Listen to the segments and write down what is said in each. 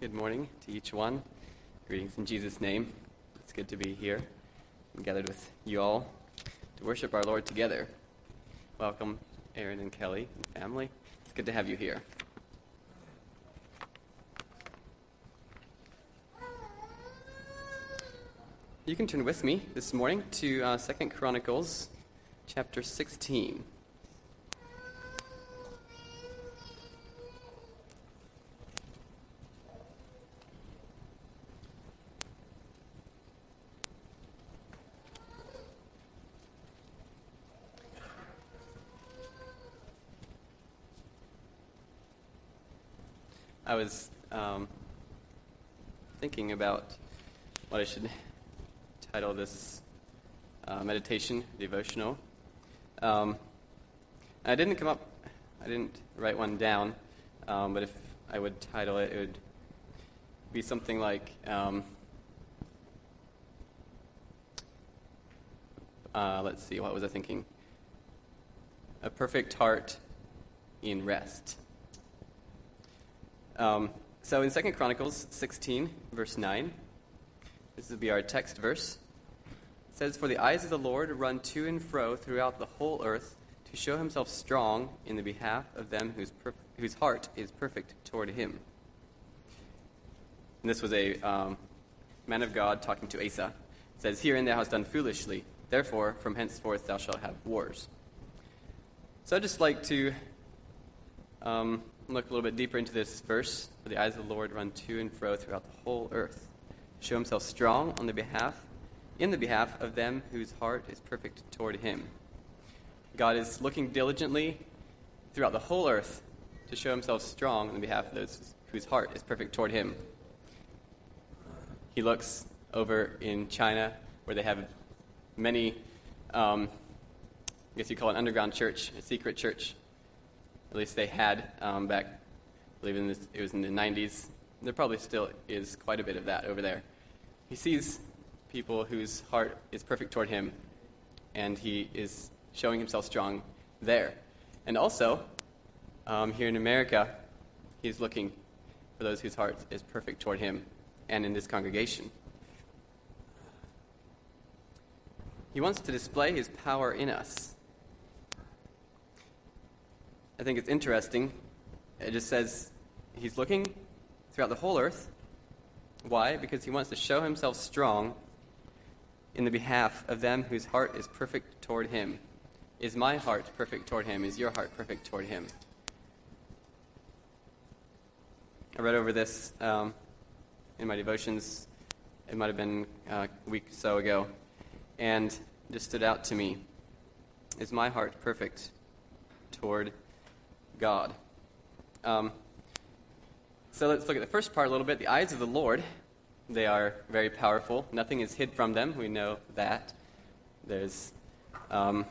Good morning to each one. Greetings in Jesus' name. It's good to be here and gathered with you all to worship our Lord together. Welcome, Aaron and Kelly and family. It's good to have you here. You can turn with me this morning to uh, 2 Chronicles chapter 16. I was um, thinking about what I should title this uh, meditation devotional. Um, I didn't come up, I didn't write one down, um, but if I would title it, it would be something like um, uh, let's see, what was I thinking? A perfect heart in rest. Um, so in 2 Chronicles 16, verse 9, this will be our text verse. It says, For the eyes of the Lord run to and fro throughout the whole earth to show himself strong in the behalf of them whose, whose heart is perfect toward him. And this was a um, man of God talking to Asa. It says, Herein thou hast done foolishly, therefore from henceforth thou shalt have wars. So I'd just like to um, look a little bit deeper into this verse. For the eyes of the Lord run to and fro throughout the whole earth, show himself strong on the behalf, in the behalf of them whose heart is perfect toward him. God is looking diligently throughout the whole earth to show himself strong on the behalf of those whose heart is perfect toward him. He looks over in China, where they have many, um, I guess you call it an underground church, a secret church, at least they had um, back, I believe in this, it was in the 90s. There probably still is quite a bit of that over there. He sees people whose heart is perfect toward him, and he is showing himself strong there. And also, um, here in America, he's looking for those whose heart is perfect toward him and in this congregation. He wants to display his power in us I think it's interesting. It just says he's looking throughout the whole earth. Why? Because he wants to show himself strong in the behalf of them whose heart is perfect toward him. Is my heart perfect toward him? Is your heart perfect toward him? I read over this um, in my devotions. It might have been uh, a week or so ago. And it just stood out to me. Is my heart perfect toward God. Um, so let's look at the first part a little bit. The eyes of the Lord, they are very powerful. Nothing is hid from them. We know that. There's, um,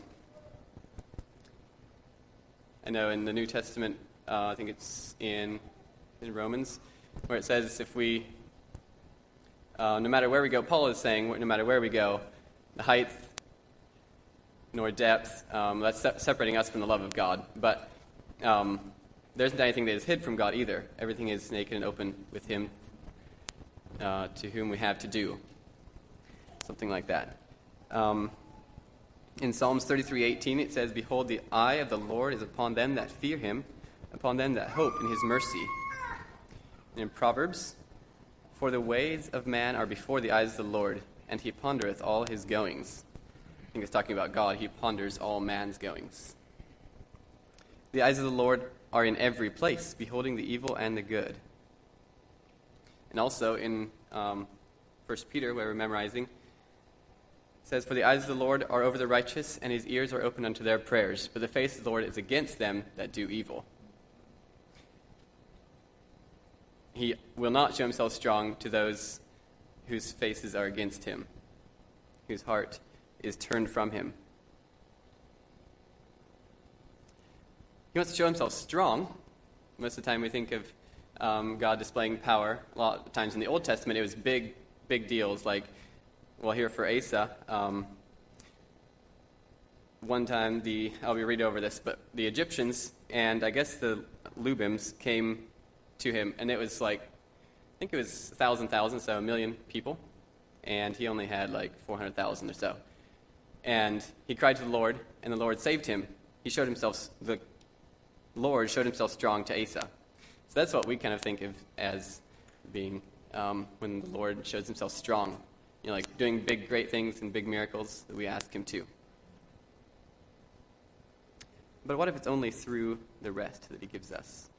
I know in the New Testament, uh, I think it's in, in Romans, where it says if we, uh, no matter where we go, Paul is saying, no matter where we go, the height nor depth, um, that's se- separating us from the love of God. But um, there isn't anything that is hid from God either. Everything is naked and open with Him, uh, to whom we have to do. Something like that. Um, in Psalms 33:18 it says, "Behold, the eye of the Lord is upon them that fear Him, upon them that hope in His mercy." And in Proverbs, "For the ways of man are before the eyes of the Lord, and He pondereth all His goings." I think it's talking about God. He ponders all man's goings. The eyes of the Lord are in every place, beholding the evil and the good. And also in um, 1 Peter, where we're memorizing, it says, For the eyes of the Lord are over the righteous, and his ears are open unto their prayers. But the face of the Lord is against them that do evil. He will not show himself strong to those whose faces are against him, whose heart is turned from him. He wants to show himself strong. Most of the time we think of um, God displaying power. A lot of times in the Old Testament, it was big, big deals. Like, well, here for Asa, um, one time the I'll be read over this, but the Egyptians and I guess the Lubims came to him, and it was like I think it was 1,000, 000, so a million people, and he only had like 400,000 or so. And he cried to the Lord, and the Lord saved him. He showed himself, the Lord showed himself strong to Asa. So that's what we kind of think of as being um, when the Lord shows himself strong. You know, like doing big, great things and big miracles that we ask him to. But what if it's only through the rest that he gives us?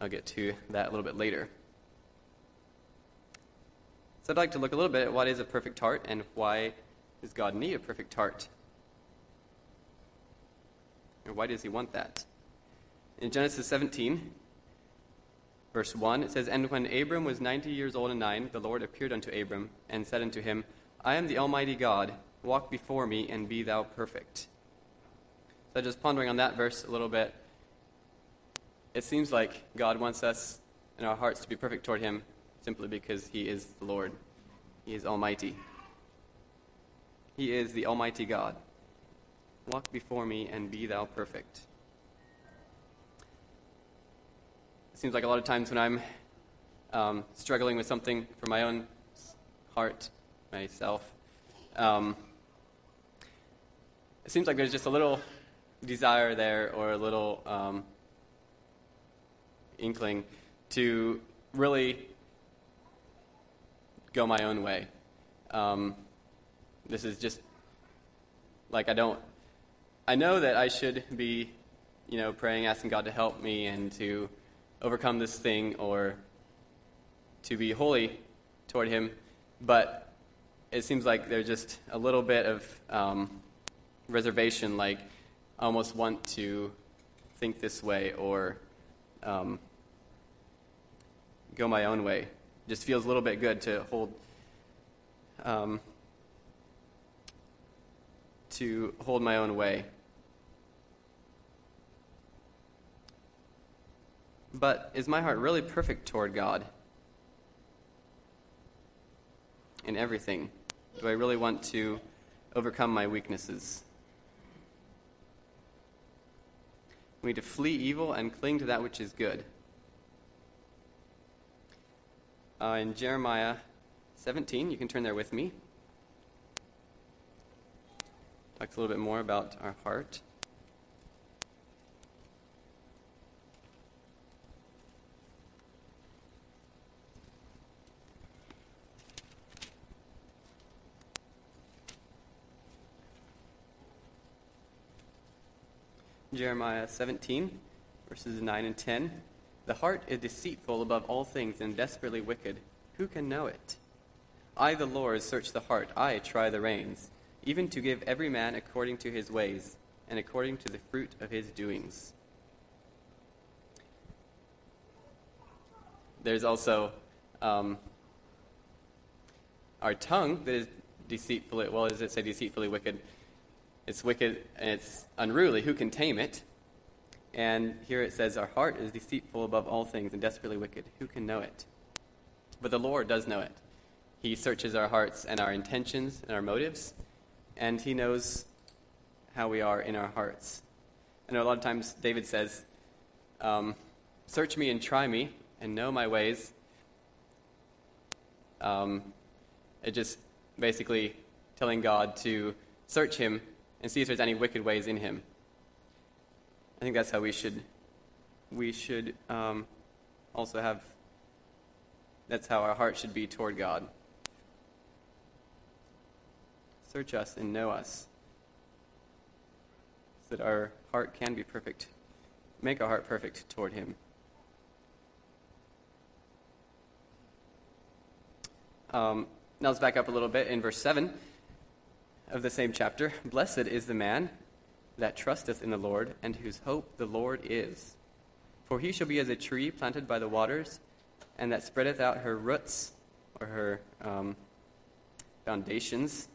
I'll get to that a little bit later. So I'd like to look a little bit at what is a perfect heart and why does God need a perfect heart? And why does he want that? In Genesis 17, verse 1, it says, And when Abram was ninety years old and nine, the Lord appeared unto Abram and said unto him, I am the Almighty God. Walk before me and be thou perfect. So just pondering on that verse a little bit, it seems like God wants us in our hearts to be perfect toward him simply because he is the Lord. He is almighty. He is the almighty God. Walk before me and be thou perfect. Seems like a lot of times when I'm um, struggling with something for my own heart, myself, um, it seems like there's just a little desire there or a little um, inkling to really go my own way. Um, this is just like I don't. I know that I should be, you know, praying, asking God to help me and to overcome this thing or to be holy toward Him, but it seems like there's just a little bit of um, reservation, like I almost want to think this way or um, go my own way. Just feels a little bit good to hold um, to hold my own way. But is my heart really perfect toward God in everything? Do I really want to overcome my weaknesses? We need to flee evil and cling to that which is good. Uh, in Jeremiah 17, you can turn there with me. Talks a little bit more about our heart. Jeremiah 17, verses 9 and 10. The heart is deceitful above all things and desperately wicked. Who can know it? I, the Lord, search the heart. I try the reins, even to give every man according to his ways and according to the fruit of his doings. There's also um, our tongue that is deceitfully, well, does it say deceitfully wicked? It's wicked and it's unruly. Who can tame it? And here it says, Our heart is deceitful above all things and desperately wicked. Who can know it? But the Lord does know it. He searches our hearts and our intentions and our motives, and He knows how we are in our hearts. I know a lot of times David says, um, Search me and try me and know my ways. Um, it just basically telling God to search Him and see if there's any wicked ways in him. I think that's how we should we should um, also have. That's how our heart should be toward God. Search us and know us, so that our heart can be perfect. Make our heart perfect toward Him. Um, now let's back up a little bit in verse 7 of the same chapter Blessed is the man that trusteth in the Lord, and whose hope the Lord is. For he shall be as a tree planted by the waters, and that spreadeth out her roots, or her um, foundations,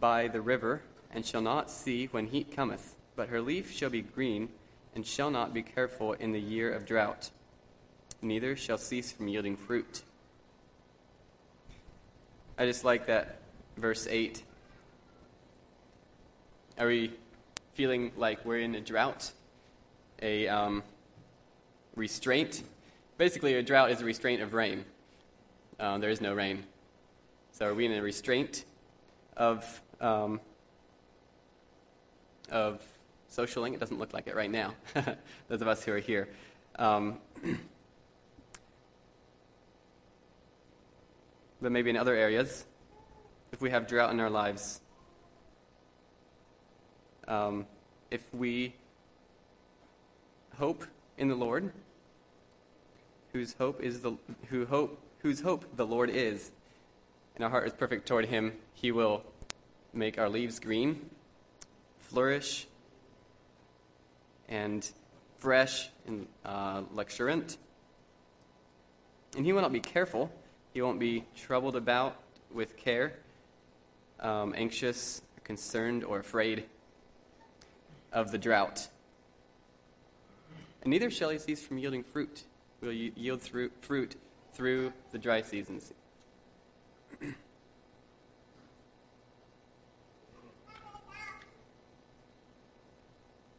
by the river, and shall not see when heat cometh. But her leaf shall be green, and shall not be careful in the year of drought, neither shall cease from yielding fruit. I just like that verse 8 are we feeling like we're in a drought, a um, restraint basically, a drought is a restraint of rain. Um, there is no rain. So are we in a restraint of um, of socialing? It doesn't look like it right now. Those of us who are here. Um, but maybe in other areas, if we have drought in our lives, um, if we hope in the Lord, whose hope is the who hope whose hope the Lord is, and our heart is perfect toward Him, He will make our leaves green, flourish, and fresh and uh, luxuriant. And He will not be careful. He won't be troubled about with care, um, anxious, concerned, or afraid of the drought. And neither shall he cease from yielding fruit. Will yield through, fruit through the dry seasons.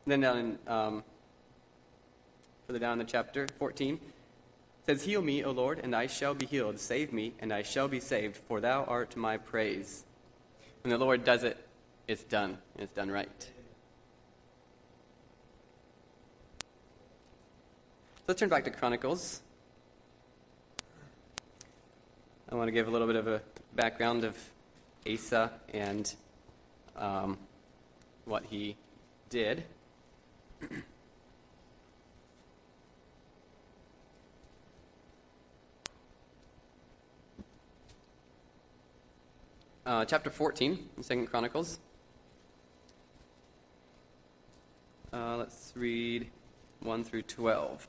then down in um, further down in the chapter 14 says heal me o lord and i shall be healed save me and i shall be saved for thou art my praise when the lord does it it's done and it's done right let's turn back to Chronicles. I want to give a little bit of a background of Asa and um, what he did. Uh, chapter 14 in Second Chronicles. Uh, let's read 1 through 12.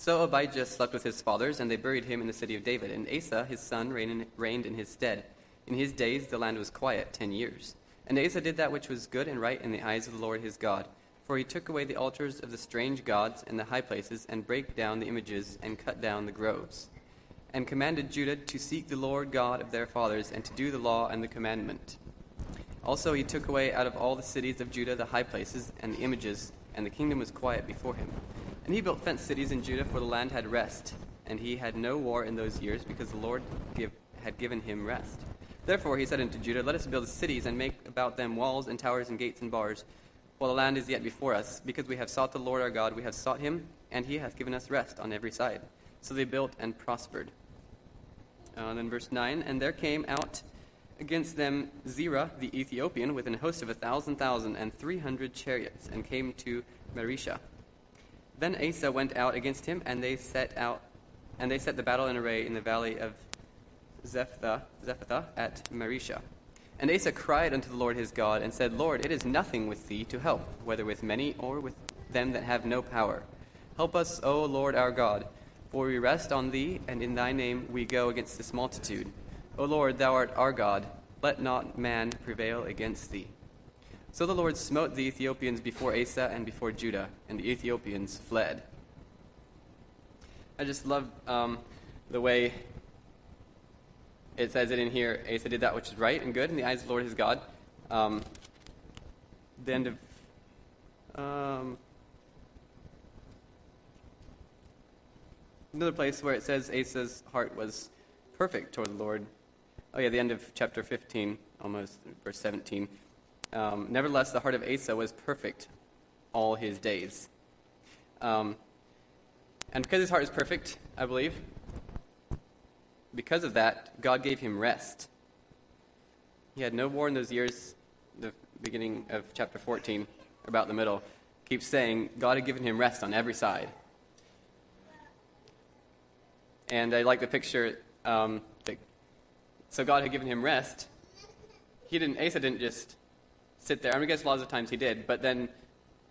So Abijah slept with his fathers, and they buried him in the city of David. And Asa, his son, reigned in his stead. In his days the land was quiet ten years. And Asa did that which was good and right in the eyes of the Lord his God. For he took away the altars of the strange gods and the high places, and brake down the images, and cut down the groves. And commanded Judah to seek the Lord God of their fathers, and to do the law and the commandment. Also he took away out of all the cities of Judah the high places and the images, and the kingdom was quiet before him. And he built fenced cities in Judah, for the land had rest, and he had no war in those years, because the Lord give, had given him rest. Therefore he said unto Judah, Let us build cities, and make about them walls and towers and gates and bars, while the land is yet before us. Because we have sought the Lord our God, we have sought him, and he hath given us rest on every side. So they built and prospered. Uh, then verse 9, And there came out against them Zerah the Ethiopian with an host of a thousand thousand and three hundred chariots, and came to Mareshah. Then Asa went out against him, and they set out, and they set the battle in array in the valley of Zephathah at Mareshah. And Asa cried unto the Lord his God, and said, Lord, it is nothing with thee to help, whether with many or with them that have no power. Help us, O Lord our God, for we rest on thee, and in thy name we go against this multitude. O Lord, thou art our God, let not man prevail against thee. So the Lord smote the Ethiopians before Asa and before Judah, and the Ethiopians fled. I just love um, the way it says it in here. Asa did that which is right and good in the eyes of the Lord his God. Um, the end of. Um, another place where it says Asa's heart was perfect toward the Lord. Oh, yeah, the end of chapter 15, almost, verse 17. Um, nevertheless, the heart of Asa was perfect all his days. Um, and because his heart is perfect, I believe, because of that, God gave him rest. He had no war in those years, the beginning of chapter 14, about the middle, keeps saying God had given him rest on every side. And I like the picture um, that, so God had given him rest. He didn't, Asa didn't just sit there. I, mean, I guess lots of times he did, but then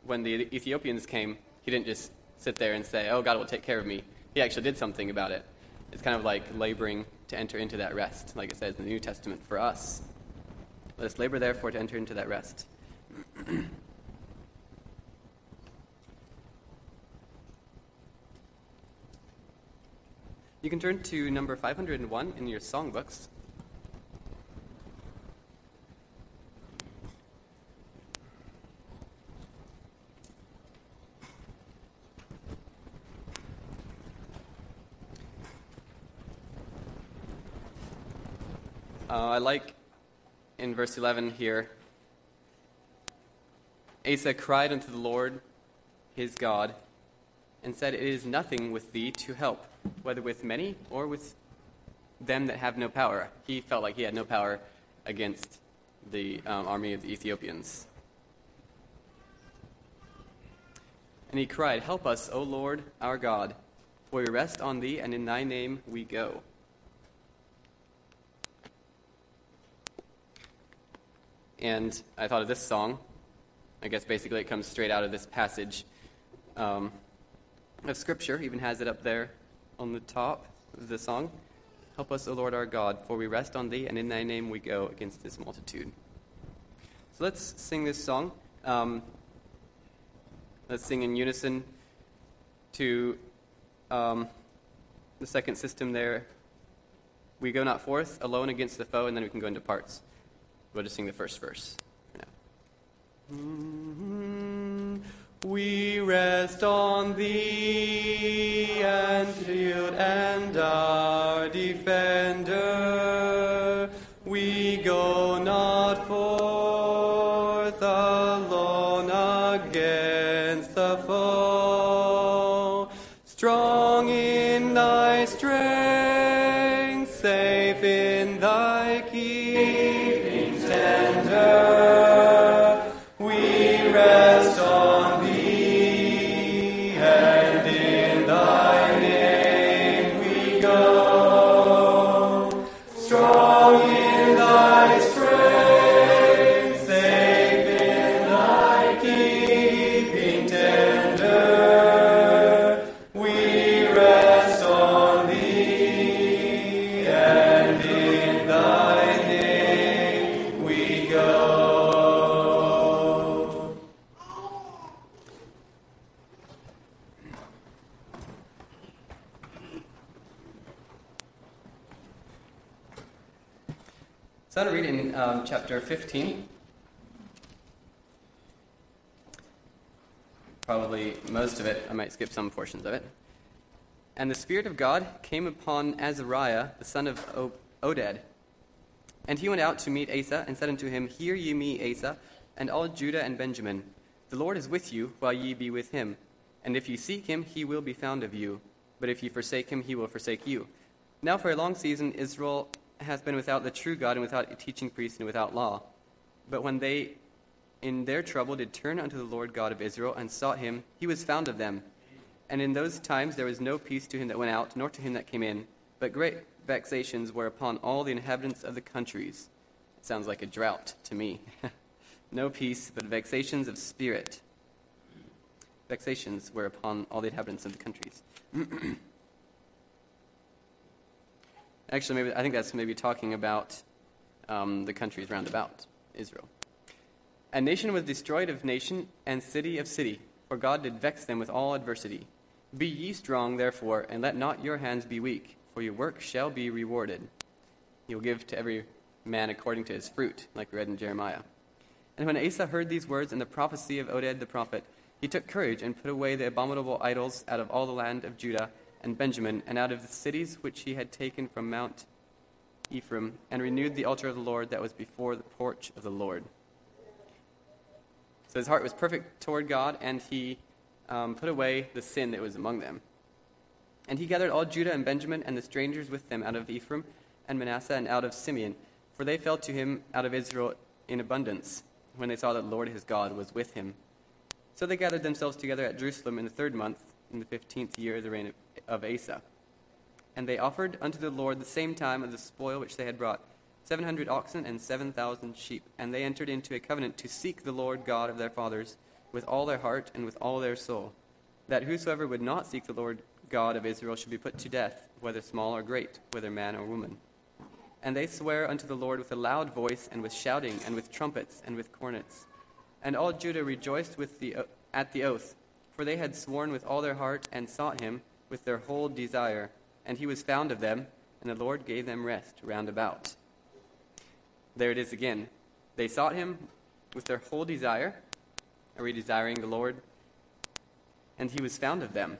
when the Ethiopians came, he didn't just sit there and say, "Oh, God will take care of me." He actually did something about it. It's kind of like laboring to enter into that rest, like it says in the New Testament for us. Let us labor, therefore, to enter into that rest. you can turn to number 501 in your songbooks. Uh, I like in verse 11 here Asa cried unto the Lord his God and said, It is nothing with thee to help, whether with many or with them that have no power. He felt like he had no power against the um, army of the Ethiopians. And he cried, Help us, O Lord our God, for we rest on thee, and in thy name we go. And I thought of this song. I guess basically it comes straight out of this passage um, of Scripture, even has it up there on the top of the song. Help us, O Lord our God, for we rest on thee, and in thy name we go against this multitude. So let's sing this song. Um, let's sing in unison to um, the second system there. We go not forth alone against the foe, and then we can go into parts. We'll just sing the first verse. Mm-hmm. We rest on thee and shield and our defender. Chapter 15. Probably most of it. I might skip some portions of it. And the Spirit of God came upon Azariah, the son of o- Oded. And he went out to meet Asa, and said unto him, Hear ye me, Asa, and all Judah and Benjamin. The Lord is with you, while ye be with him. And if ye seek him, he will be found of you. But if ye forsake him, he will forsake you. Now for a long season Israel has been without the true God, and without a teaching priest, and without law. But when they in their trouble did turn unto the Lord God of Israel, and sought him, he was found of them. And in those times there was no peace to him that went out, nor to him that came in, but great vexations were upon all the inhabitants of the countries. It sounds like a drought to me. no peace, but vexations of spirit. Vexations were upon all the inhabitants of the countries. Actually, maybe I think that's maybe talking about um, the countries round about Israel. A nation was destroyed of nation, and city of city, for God did vex them with all adversity. Be ye strong, therefore, and let not your hands be weak, for your work shall be rewarded. He will give to every man according to his fruit, like we read in Jeremiah. And when Asa heard these words and the prophecy of Oded the prophet, he took courage and put away the abominable idols out of all the land of Judah and Benjamin, and out of the cities which he had taken from Mount Ephraim, and renewed the altar of the Lord that was before the porch of the Lord. So his heart was perfect toward God, and he um, put away the sin that was among them. And he gathered all Judah and Benjamin and the strangers with them out of Ephraim and Manasseh and out of Simeon, for they fell to him out of Israel in abundance, when they saw that the Lord his God was with him. So they gathered themselves together at Jerusalem in the third month, in the fifteenth year of the reign of, Asa. And they offered unto the Lord the same time of the spoil which they had brought, seven hundred oxen and seven thousand sheep. And they entered into a covenant to seek the Lord God of their fathers with all their heart and with all their soul, that whosoever would not seek the Lord God of Israel should be put to death, whether small or great, whether man or woman. And they swear unto the Lord with a loud voice, and with shouting, and with trumpets, and with cornets. And all Judah rejoiced with the, at the oath, for they had sworn with all their heart, and sought him with their whole desire. And he was found of them, and the Lord gave them rest round about. There it is again. They sought him with their whole desire. Are we desiring the Lord? And he was found of them.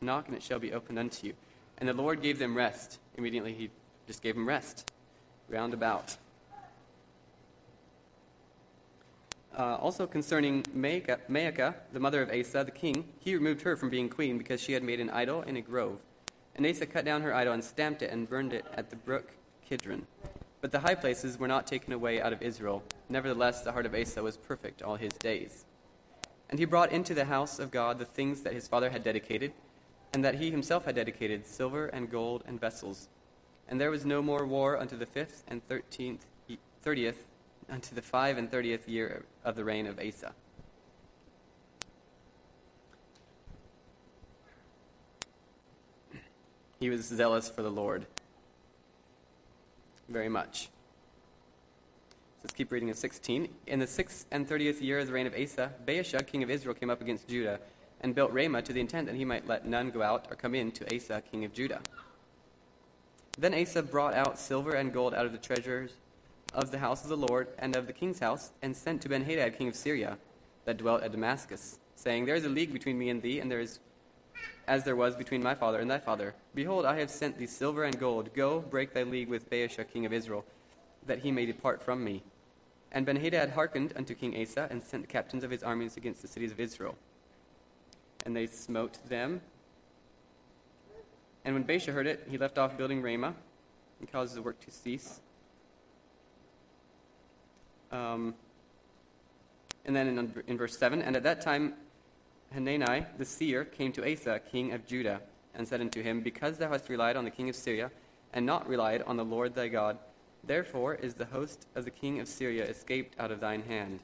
Knock, and it shall be opened unto you. And the Lord gave them rest. Immediately he just gave them rest. round about. Uh, also concerning Maacah, the mother of Asa, the king, he removed her from being queen because she had made an idol in a grove. And Asa cut down her idol and stamped it and burned it at the brook Kidron. But the high places were not taken away out of Israel. Nevertheless, the heart of Asa was perfect all his days. And he brought into the house of God the things that his father had dedicated, and that he himself had dedicated silver and gold and vessels. And there was no more war unto the fifth and thirteenth, thirtieth unto the five and thirtieth year of the reign of Asa. He was zealous for the Lord. Very much. Let's keep reading in 16. In the sixth and thirtieth year of the reign of Asa, Baasha, king of Israel, came up against Judah and built Ramah to the intent that he might let none go out or come in to Asa, king of Judah. Then Asa brought out silver and gold out of the treasures of the house of the Lord and of the king's house, and sent to Benhadad, king of Syria, that dwelt at Damascus, saying, There is a league between me and thee, and there is as there was between my father and thy father. Behold, I have sent thee silver and gold. Go, break thy league with Baasha, king of Israel, that he may depart from me. And Benhadad hearkened unto King Asa, and sent captains of his armies against the cities of Israel. And they smote them. And when Baasha heard it, he left off building Ramah, and caused the work to cease. Um, and then in, in verse 7, and at that time Hanani the seer came to Asa, king of Judah, and said unto him, Because thou hast relied on the king of Syria, and not relied on the Lord thy God, therefore is the host of the king of Syria escaped out of thine hand.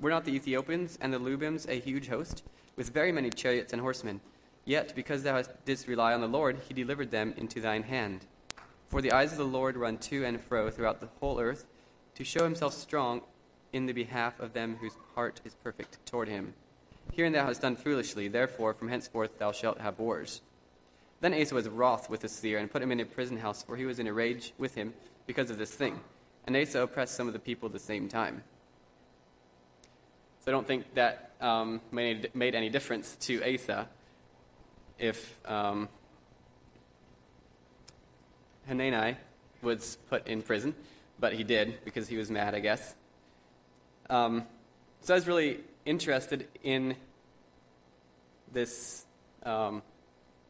Were not the Ethiopians and the Lubims a huge host, with very many chariots and horsemen? Yet, because thou didst rely on the Lord, he delivered them into thine hand. For the eyes of the Lord run to and fro throughout the whole earth, to show himself strong in the behalf of them whose heart is perfect toward him. Herein thou hast done foolishly, therefore from henceforth thou shalt have wars. Then Asa was wroth with the seer, and put him in a prison house, for he was in a rage with him because of this thing. And Asa oppressed some of the people at the same time. So I don't think that um, made, made any difference to Asa if um, Hanani was put in prison but he did because he was mad, I guess. Um, so I was really interested in this um,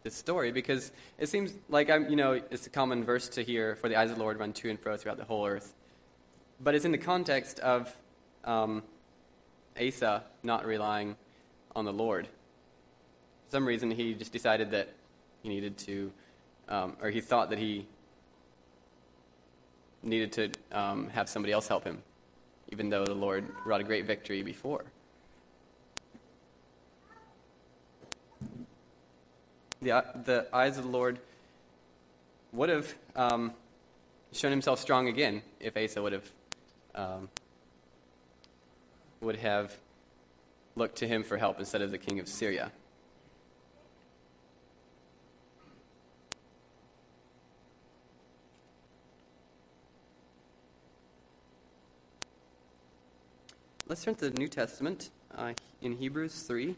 this story because it seems like I'm, you know, it's a common verse to hear, "For the eyes of the Lord run to and fro throughout the whole earth," but it's in the context of um, Asa not relying on the Lord. For some reason, he just decided that he needed to, um, or he thought that he needed to um, have somebody else help him, even though the Lord wrought a great victory before. The, uh, the eyes of the Lord would have um, shown himself strong again if Asa would have um, would have looked to him for help instead of the king of Syria. Let's turn to the New Testament uh, in Hebrews 3. So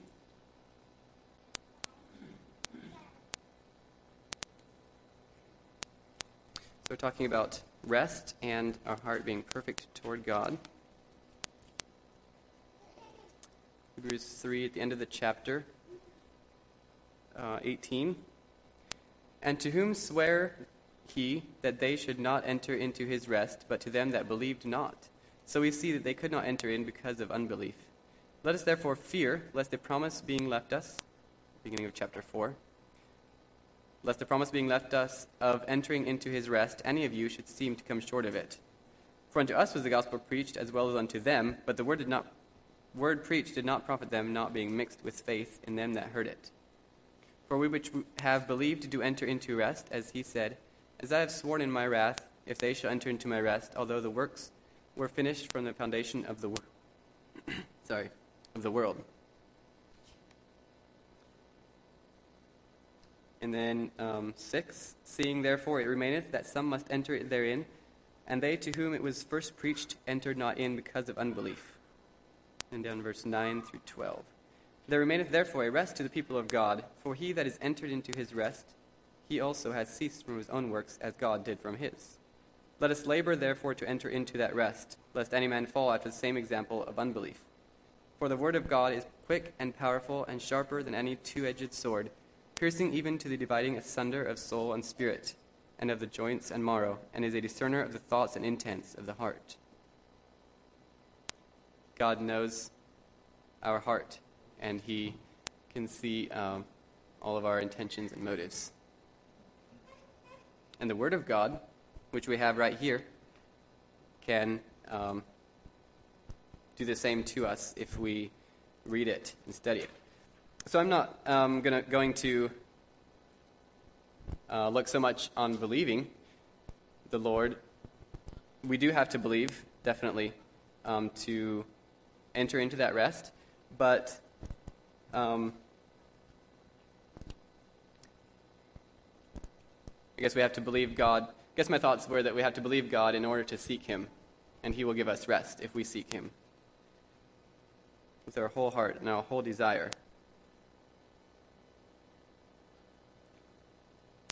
we're talking about rest and our heart being perfect toward God. Hebrews 3 at the end of the chapter, uh, 18. And to whom swear he that they should not enter into his rest, but to them that believed not? So we see that they could not enter in because of unbelief. Let us therefore fear, lest the promise being left us, beginning of chapter 4, lest the promise being left us of entering into his rest, any of you should seem to come short of it. For unto us was the gospel preached as well as unto them, but the word did not word preached did not profit them, not being mixed with faith in them that heard it. For we which have believed do enter into rest, as he said, As I have sworn in my wrath, if they shall enter into my rest, although the works were finished from the foundation of the sorry of the world. And then um, six, seeing therefore it remaineth that some must enter therein, and they to whom it was first preached entered not in because of unbelief. And down verse nine through twelve. There remaineth therefore a rest to the people of God, for he that is entered into his rest, he also has ceased from his own works as God did from his. Let us labor, therefore, to enter into that rest, lest any man fall after the same example of unbelief. For the word of God is quick and powerful and sharper than any two edged sword, piercing even to the dividing asunder of soul and spirit, and of the joints and marrow, and is a discerner of the thoughts and intents of the heart. God knows our heart, and He can see um, all of our intentions and motives. And the Word of God which we have right here, can um, do the same to us if we read it and study it. So I'm not um, gonna, going to uh, look so much on believing the Lord. We do have to believe, definitely, um, to enter into that rest, but um, I guess we have to believe God guess my thoughts were that we have to believe God in order to seek Him, and He will give us rest if we seek Him with our whole heart and our whole desire.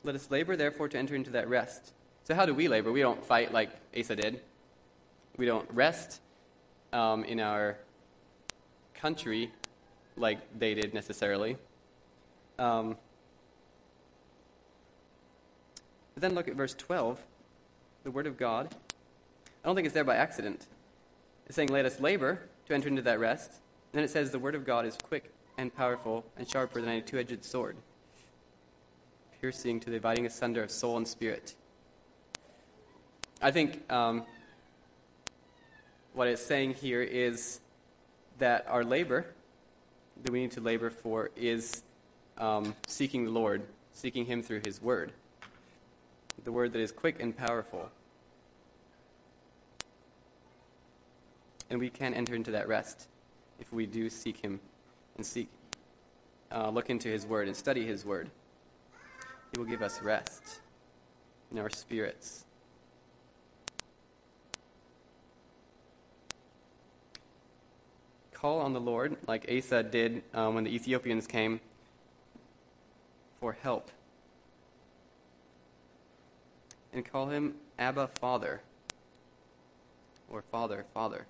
Let us labor, therefore, to enter into that rest. So, how do we labor? We don't fight like Asa did. We don't rest um, in our country like they did necessarily. Um, But then look at verse 12, the Word of God. I don't think it's there by accident. It's saying, Let us labor to enter into that rest. And then it says, The Word of God is quick and powerful and sharper than a two edged sword, piercing to the dividing asunder of soul and spirit. I think um, what it's saying here is that our labor that we need to labor for is um, seeking the Lord, seeking Him through His Word the word that is quick and powerful. And we can enter into that rest if we do seek Him and seek, uh, look into His Word and study His Word. He will give us rest in our spirits. Call on the Lord, like Asa did um, when the Ethiopians came for help and call him Abba Father or Father, Father.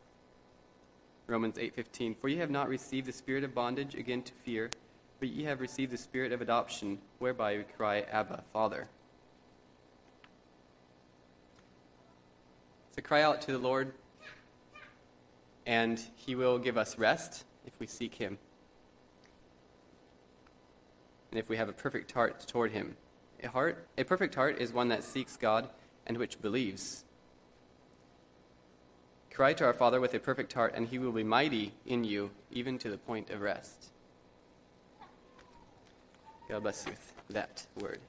Romans 8:15 For ye have not received the spirit of bondage again to fear, but ye have received the spirit of adoption, whereby we cry Abba, Father. So cry out to the Lord, and he will give us rest if we seek him. And if we have a perfect heart toward him. A heart, a perfect heart is one that seeks God and which believes. Cry to our Father with a perfect heart, and he will be mighty in you, even to the point of rest. God bless you with that word.